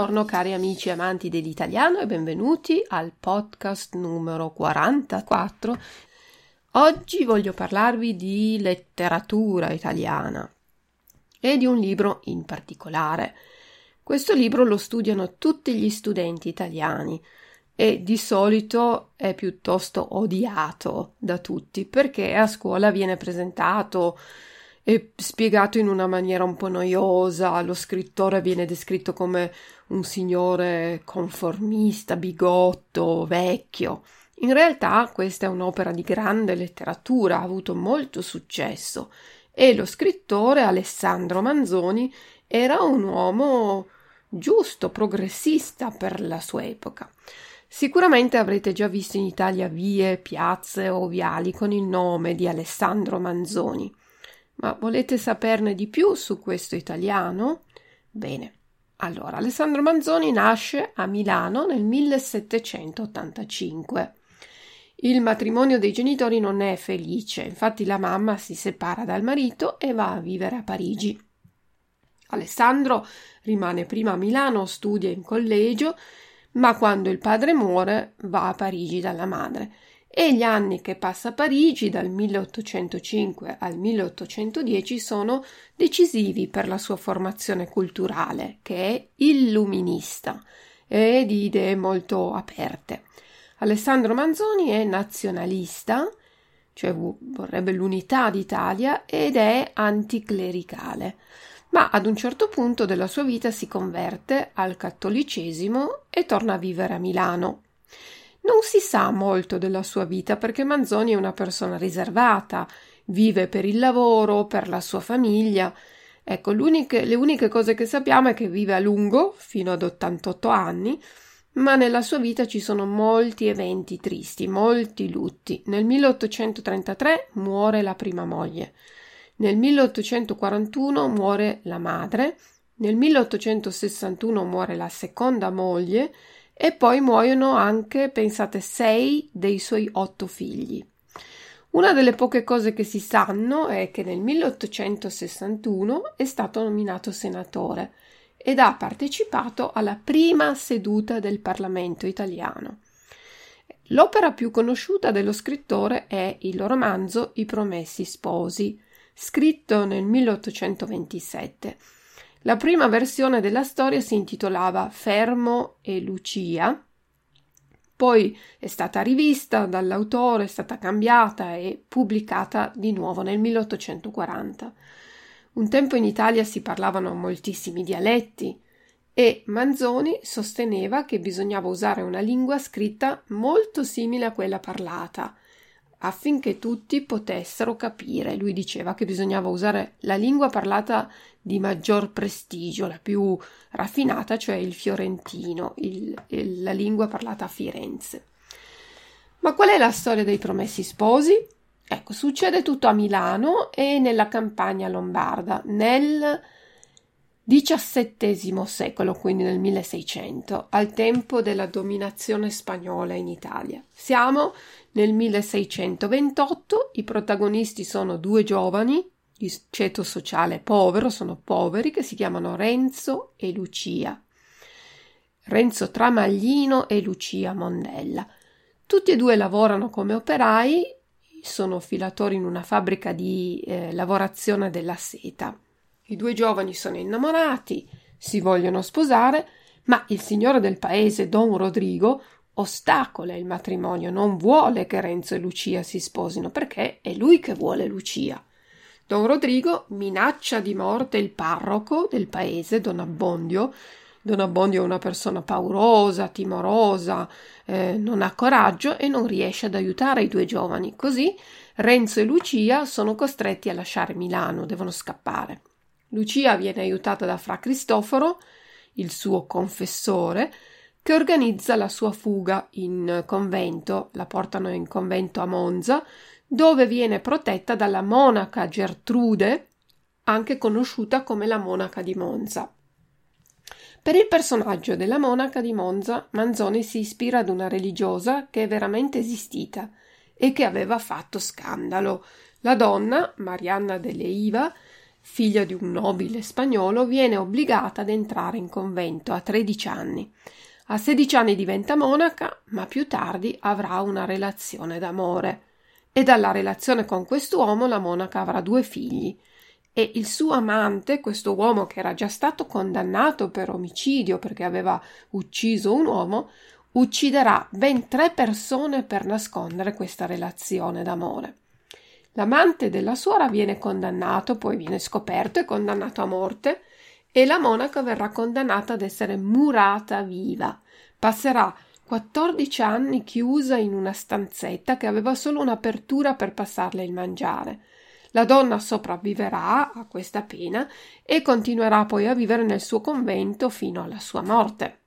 Buongiorno cari amici amanti dell'italiano e benvenuti al podcast numero 44. Oggi voglio parlarvi di letteratura italiana e di un libro in particolare. Questo libro lo studiano tutti gli studenti italiani e di solito è piuttosto odiato da tutti perché a scuola viene presentato e spiegato in una maniera un po' noiosa, lo scrittore viene descritto come un signore conformista, bigotto, vecchio. In realtà questa è un'opera di grande letteratura, ha avuto molto successo e lo scrittore Alessandro Manzoni era un uomo giusto, progressista per la sua epoca. Sicuramente avrete già visto in Italia vie, piazze o viali con il nome di Alessandro Manzoni. Ma volete saperne di più su questo italiano? Bene. Allora, Alessandro Manzoni nasce a Milano nel 1785. Il matrimonio dei genitori non è felice, infatti la mamma si separa dal marito e va a vivere a Parigi. Alessandro rimane prima a Milano, studia in collegio, ma quando il padre muore va a Parigi dalla madre e gli anni che passa a Parigi dal 1805 al 1810 sono decisivi per la sua formazione culturale, che è illuminista e di idee molto aperte. Alessandro Manzoni è nazionalista, cioè vorrebbe l'unità d'Italia ed è anticlericale, ma ad un certo punto della sua vita si converte al cattolicesimo e torna a vivere a Milano. Non si sa molto della sua vita perché Manzoni è una persona riservata, vive per il lavoro, per la sua famiglia. Ecco, le uniche cose che sappiamo è che vive a lungo, fino ad 88 anni, ma nella sua vita ci sono molti eventi tristi, molti lutti. Nel 1833 muore la prima moglie, nel 1841 muore la madre, nel 1861 muore la seconda moglie e poi muoiono anche, pensate, sei dei suoi otto figli. Una delle poche cose che si sanno è che nel 1861 è stato nominato senatore ed ha partecipato alla prima seduta del Parlamento italiano. L'opera più conosciuta dello scrittore è il romanzo I Promessi Sposi, scritto nel 1827 la prima versione della storia si intitolava Fermo e Lucia, poi è stata rivista dall'autore, è stata cambiata e pubblicata di nuovo nel 1840. Un tempo in Italia si parlavano moltissimi dialetti e Manzoni sosteneva che bisognava usare una lingua scritta molto simile a quella parlata, affinché tutti potessero capire. Lui diceva che bisognava usare la lingua parlata di maggior prestigio, la più raffinata, cioè il fiorentino, il, il, la lingua parlata a Firenze. Ma qual è la storia dei promessi sposi? Ecco, succede tutto a Milano e nella campagna lombarda, nel XVII secolo, quindi nel 1600, al tempo della dominazione spagnola in Italia. Siamo nel 1628, i protagonisti sono due giovani di ceto sociale povero, sono poveri, che si chiamano Renzo e Lucia. Renzo Tramaglino e Lucia Mondella. Tutti e due lavorano come operai, sono filatori in una fabbrica di eh, lavorazione della seta. I due giovani sono innamorati, si vogliono sposare, ma il signore del paese, Don Rodrigo, ostacola il matrimonio, non vuole che Renzo e Lucia si sposino perché è lui che vuole Lucia. Don Rodrigo minaccia di morte il parroco del paese, Don Abbondio, Don Abbondio è una persona paurosa, timorosa, eh, non ha coraggio e non riesce ad aiutare i due giovani. Così Renzo e Lucia sono costretti a lasciare Milano, devono scappare. Lucia viene aiutata da Fra Cristoforo, il suo confessore, che organizza la sua fuga in convento, la portano in convento a Monza, dove viene protetta dalla monaca Gertrude, anche conosciuta come la monaca di Monza. Per il personaggio della monaca di Monza, Manzoni si ispira ad una religiosa che è veramente esistita e che aveva fatto scandalo. La donna, Marianna de Leiva, figlia di un nobile spagnolo, viene obbligata ad entrare in convento a 13 anni. A 16 anni diventa monaca, ma più tardi avrà una relazione d'amore. E dalla relazione con quest'uomo la monaca avrà due figli. E il suo amante, questo uomo che era già stato condannato per omicidio perché aveva ucciso un uomo, ucciderà ben tre persone per nascondere questa relazione d'amore. L'amante della suora viene condannato, poi viene scoperto e condannato a morte, e la monaca verrà condannata ad essere murata viva. Passerà 14 anni chiusa in una stanzetta che aveva solo un'apertura per passarle il mangiare. La donna sopravviverà a questa pena e continuerà poi a vivere nel suo convento fino alla sua morte.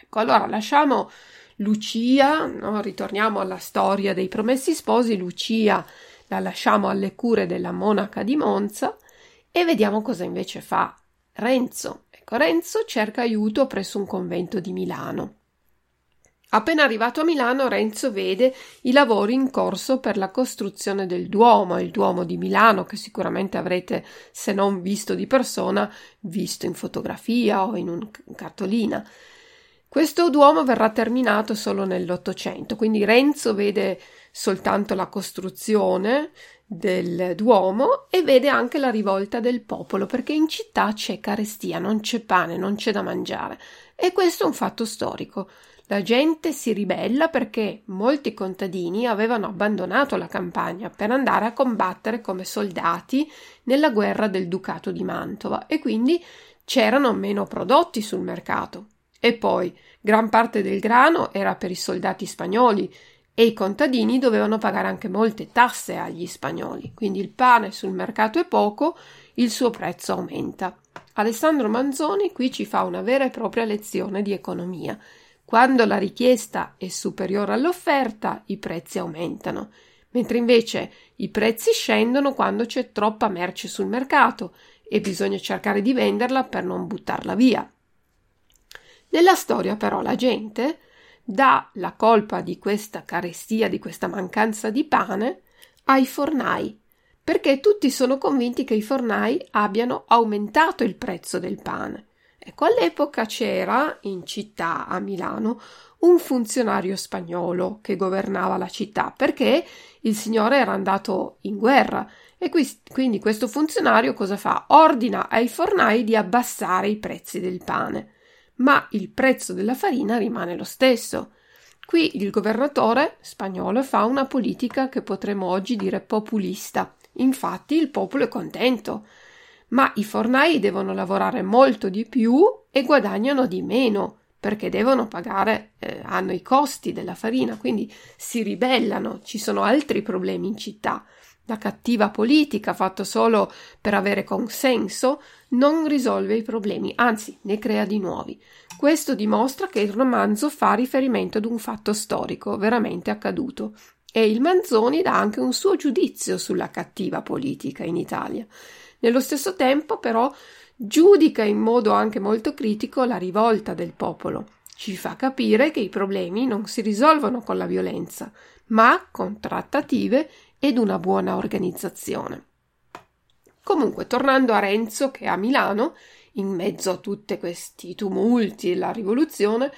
Ecco, allora lasciamo Lucia, no? ritorniamo alla storia dei promessi sposi, Lucia la lasciamo alle cure della monaca di Monza e vediamo cosa invece fa Renzo. Ecco, Renzo cerca aiuto presso un convento di Milano. Appena arrivato a Milano, Renzo vede i lavori in corso per la costruzione del Duomo, il Duomo di Milano, che sicuramente avrete, se non visto di persona, visto in fotografia o in un cartolina. Questo Duomo verrà terminato solo nell'Ottocento, quindi Renzo vede soltanto la costruzione del Duomo e vede anche la rivolta del popolo, perché in città c'è carestia, non c'è pane, non c'è da mangiare. E questo è un fatto storico. La gente si ribella perché molti contadini avevano abbandonato la campagna per andare a combattere come soldati nella guerra del Ducato di Mantova e quindi c'erano meno prodotti sul mercato. E poi gran parte del grano era per i soldati spagnoli e i contadini dovevano pagare anche molte tasse agli spagnoli, quindi il pane sul mercato è poco, il suo prezzo aumenta. Alessandro Manzoni qui ci fa una vera e propria lezione di economia. Quando la richiesta è superiore all'offerta, i prezzi aumentano, mentre invece i prezzi scendono quando c'è troppa merce sul mercato e bisogna cercare di venderla per non buttarla via. Nella storia però la gente dà la colpa di questa carestia, di questa mancanza di pane ai fornai, perché tutti sono convinti che i fornai abbiano aumentato il prezzo del pane. Ecco, all'epoca c'era in città a Milano un funzionario spagnolo che governava la città perché il signore era andato in guerra e qui, quindi questo funzionario cosa fa? Ordina ai fornai di abbassare i prezzi del pane ma il prezzo della farina rimane lo stesso. Qui il governatore spagnolo fa una politica che potremmo oggi dire populista. Infatti il popolo è contento, ma i fornai devono lavorare molto di più e guadagnano di meno perché devono pagare, eh, hanno i costi della farina, quindi si ribellano, ci sono altri problemi in città. La cattiva politica, fatta solo per avere consenso, non risolve i problemi, anzi ne crea di nuovi. Questo dimostra che il romanzo fa riferimento ad un fatto storico veramente accaduto e il Manzoni dà anche un suo giudizio sulla cattiva politica in Italia. Nello stesso tempo, però, giudica in modo anche molto critico la rivolta del popolo. Ci fa capire che i problemi non si risolvono con la violenza, ma con trattative ed una buona organizzazione. Comunque, tornando a Renzo, che è a Milano, in mezzo a tutti questi tumulti e la rivoluzione,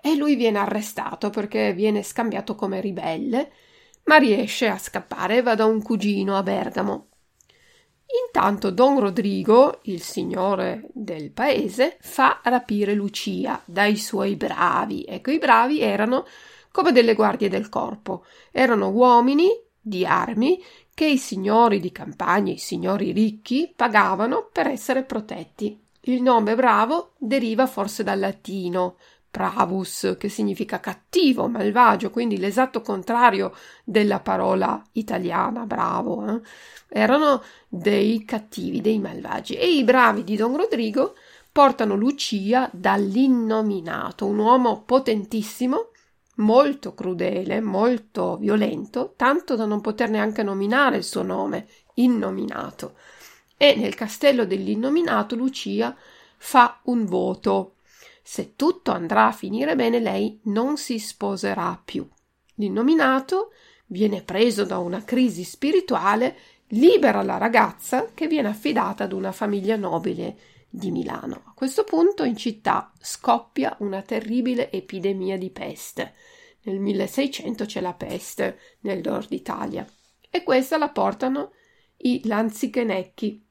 e lui viene arrestato perché viene scambiato come ribelle, ma riesce a scappare e va da un cugino a Bergamo. Intanto Don Rodrigo, il signore del paese, fa rapire Lucia dai suoi bravi. Ecco, i bravi erano come delle guardie del corpo, erano uomini di armi che i signori di campagna, i signori ricchi, pagavano per essere protetti. Il nome bravo deriva forse dal latino bravus, che significa cattivo, malvagio, quindi l'esatto contrario della parola italiana bravo. Eh? Erano dei cattivi, dei malvagi. E i bravi di Don Rodrigo portano Lucia dall'innominato, un uomo potentissimo, molto crudele, molto violento, tanto da non poter neanche nominare il suo nome, innominato. E nel castello dell'innominato Lucia fa un voto. Se tutto andrà a finire bene, lei non si sposerà più. L'innominato viene preso da una crisi spirituale, libera la ragazza che viene affidata ad una famiglia nobile di Milano. A questo punto in città scoppia una terribile epidemia di peste. Nel 1600 c'è la peste nel nord Italia e questa la portano i Lanzichenecchi.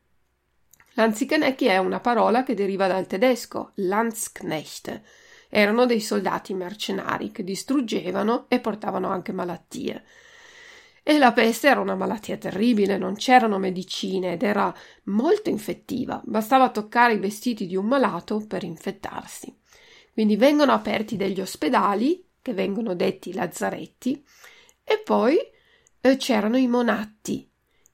Lanzichenecchi è una parola che deriva dal tedesco Landsknecht. Erano dei soldati mercenari che distruggevano e portavano anche malattie. E la peste era una malattia terribile, non c'erano medicine ed era molto infettiva, bastava toccare i vestiti di un malato per infettarsi. Quindi vengono aperti degli ospedali, che vengono detti lazzaretti, e poi eh, c'erano i monatti.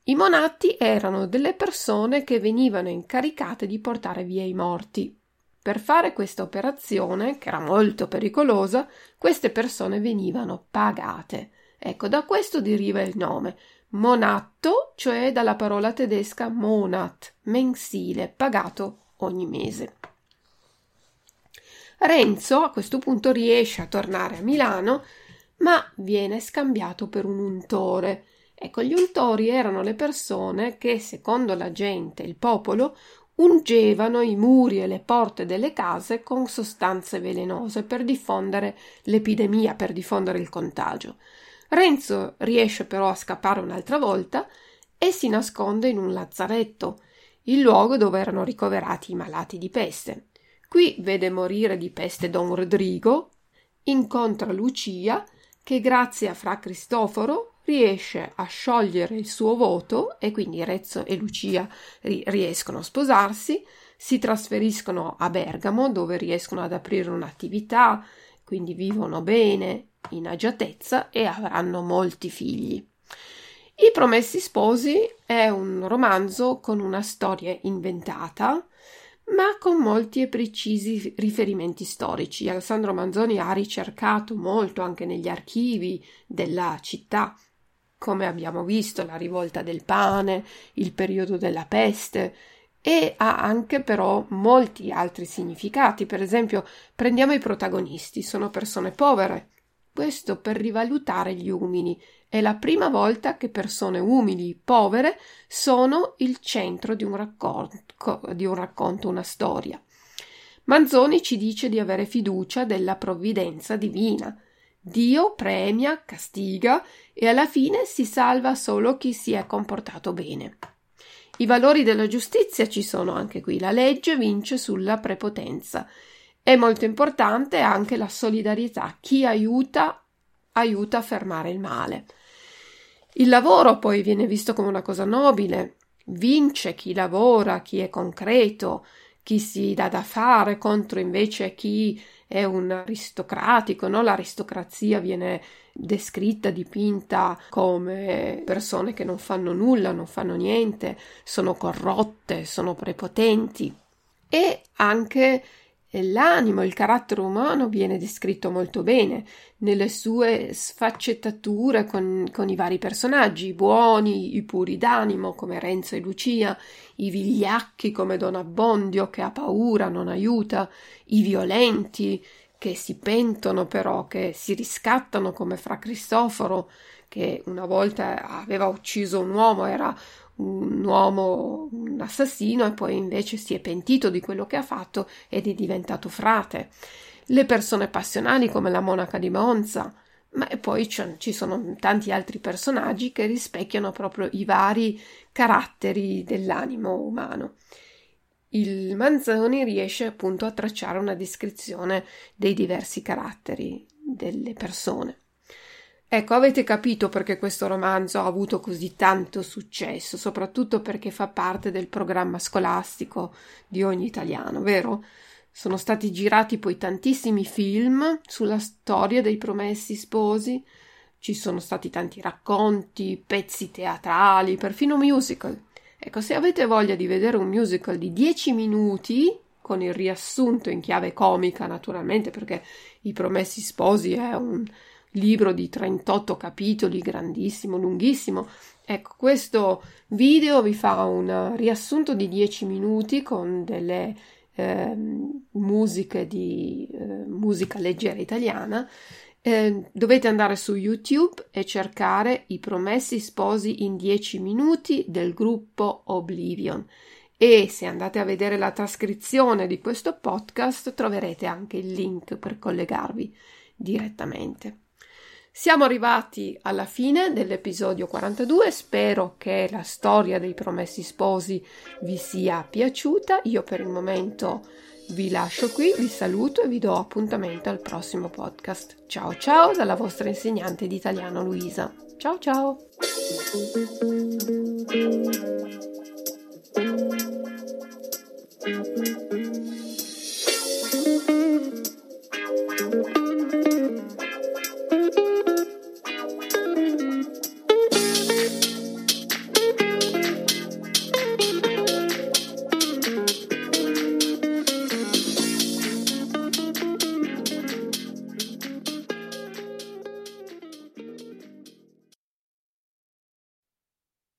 I monatti erano delle persone che venivano incaricate di portare via i morti. Per fare questa operazione, che era molto pericolosa, queste persone venivano pagate. Ecco, da questo deriva il nome. Monatto, cioè dalla parola tedesca monat, mensile, pagato ogni mese. Renzo a questo punto riesce a tornare a Milano, ma viene scambiato per un untore. Ecco, gli untori erano le persone che, secondo la gente, il popolo, ungevano i muri e le porte delle case con sostanze velenose per diffondere l'epidemia, per diffondere il contagio. Renzo riesce però a scappare un'altra volta e si nasconde in un lazzaretto, il luogo dove erano ricoverati i malati di peste. Qui vede morire di peste Don Rodrigo, incontra Lucia, che grazie a Fra Cristoforo riesce a sciogliere il suo voto e quindi Rezzo e Lucia riescono a sposarsi, si trasferiscono a Bergamo dove riescono ad aprire un'attività, quindi vivono bene in agiatezza e avranno molti figli. I Promessi Sposi è un romanzo con una storia inventata, ma con molti e precisi riferimenti storici. Alessandro Manzoni ha ricercato molto anche negli archivi della città, come abbiamo visto la rivolta del pane, il periodo della peste, e ha anche però molti altri significati. Per esempio, prendiamo i protagonisti, sono persone povere, questo per rivalutare gli umili. È la prima volta che persone umili, povere, sono il centro di un racconto, di un racconto una storia. Manzoni ci dice di avere fiducia della provvidenza divina. Dio premia, castiga e alla fine si salva solo chi si è comportato bene. I valori della giustizia ci sono anche qui. La legge vince sulla prepotenza è molto importante anche la solidarietà. Chi aiuta, aiuta a fermare il male. Il lavoro poi viene visto come una cosa nobile. Vince chi lavora, chi è concreto, chi si dà da fare contro invece chi è un aristocratico, no? L'aristocrazia viene descritta, dipinta come persone che non fanno nulla, non fanno niente, sono corrotte, sono prepotenti. E anche l'animo, il carattere umano viene descritto molto bene nelle sue sfaccettature con, con, i vari personaggi, i buoni, i puri d'animo come Renzo e Lucia, i vigliacchi come Don Abbondio che ha paura, non aiuta, i violenti che si pentono però, che si riscattano come Fra Cristoforo che una volta aveva ucciso un uomo, era un uomo, un assassino e poi invece si è pentito di quello che ha fatto ed è diventato frate. Le persone passionali come la monaca di Monza, ma poi ci sono tanti altri personaggi che rispecchiano proprio i vari caratteri dell'animo umano. Il Manzoni riesce appunto a tracciare una descrizione dei diversi caratteri delle persone. Ecco, avete capito perché questo romanzo ha avuto così tanto successo, soprattutto perché fa parte del programma scolastico di ogni italiano, vero? Sono stati girati poi tantissimi film sulla storia dei promessi sposi, ci sono stati tanti racconti, pezzi teatrali, perfino musical. Ecco, se avete voglia di vedere un musical di 10 minuti, con il riassunto in chiave comica, naturalmente, perché I Promessi Sposi è un libro di 38 capitoli, grandissimo, lunghissimo. Ecco, questo video vi fa un riassunto di 10 minuti con delle eh, musiche di eh, musica leggera italiana. Eh, dovete andare su YouTube e cercare i promessi sposi in 10 minuti del gruppo Oblivion e se andate a vedere la trascrizione di questo podcast troverete anche il link per collegarvi direttamente. Siamo arrivati alla fine dell'episodio 42, spero che la storia dei promessi sposi vi sia piaciuta. Io per il momento vi lascio qui, vi saluto e vi do appuntamento al prossimo podcast. Ciao ciao dalla vostra insegnante di italiano Luisa. Ciao ciao!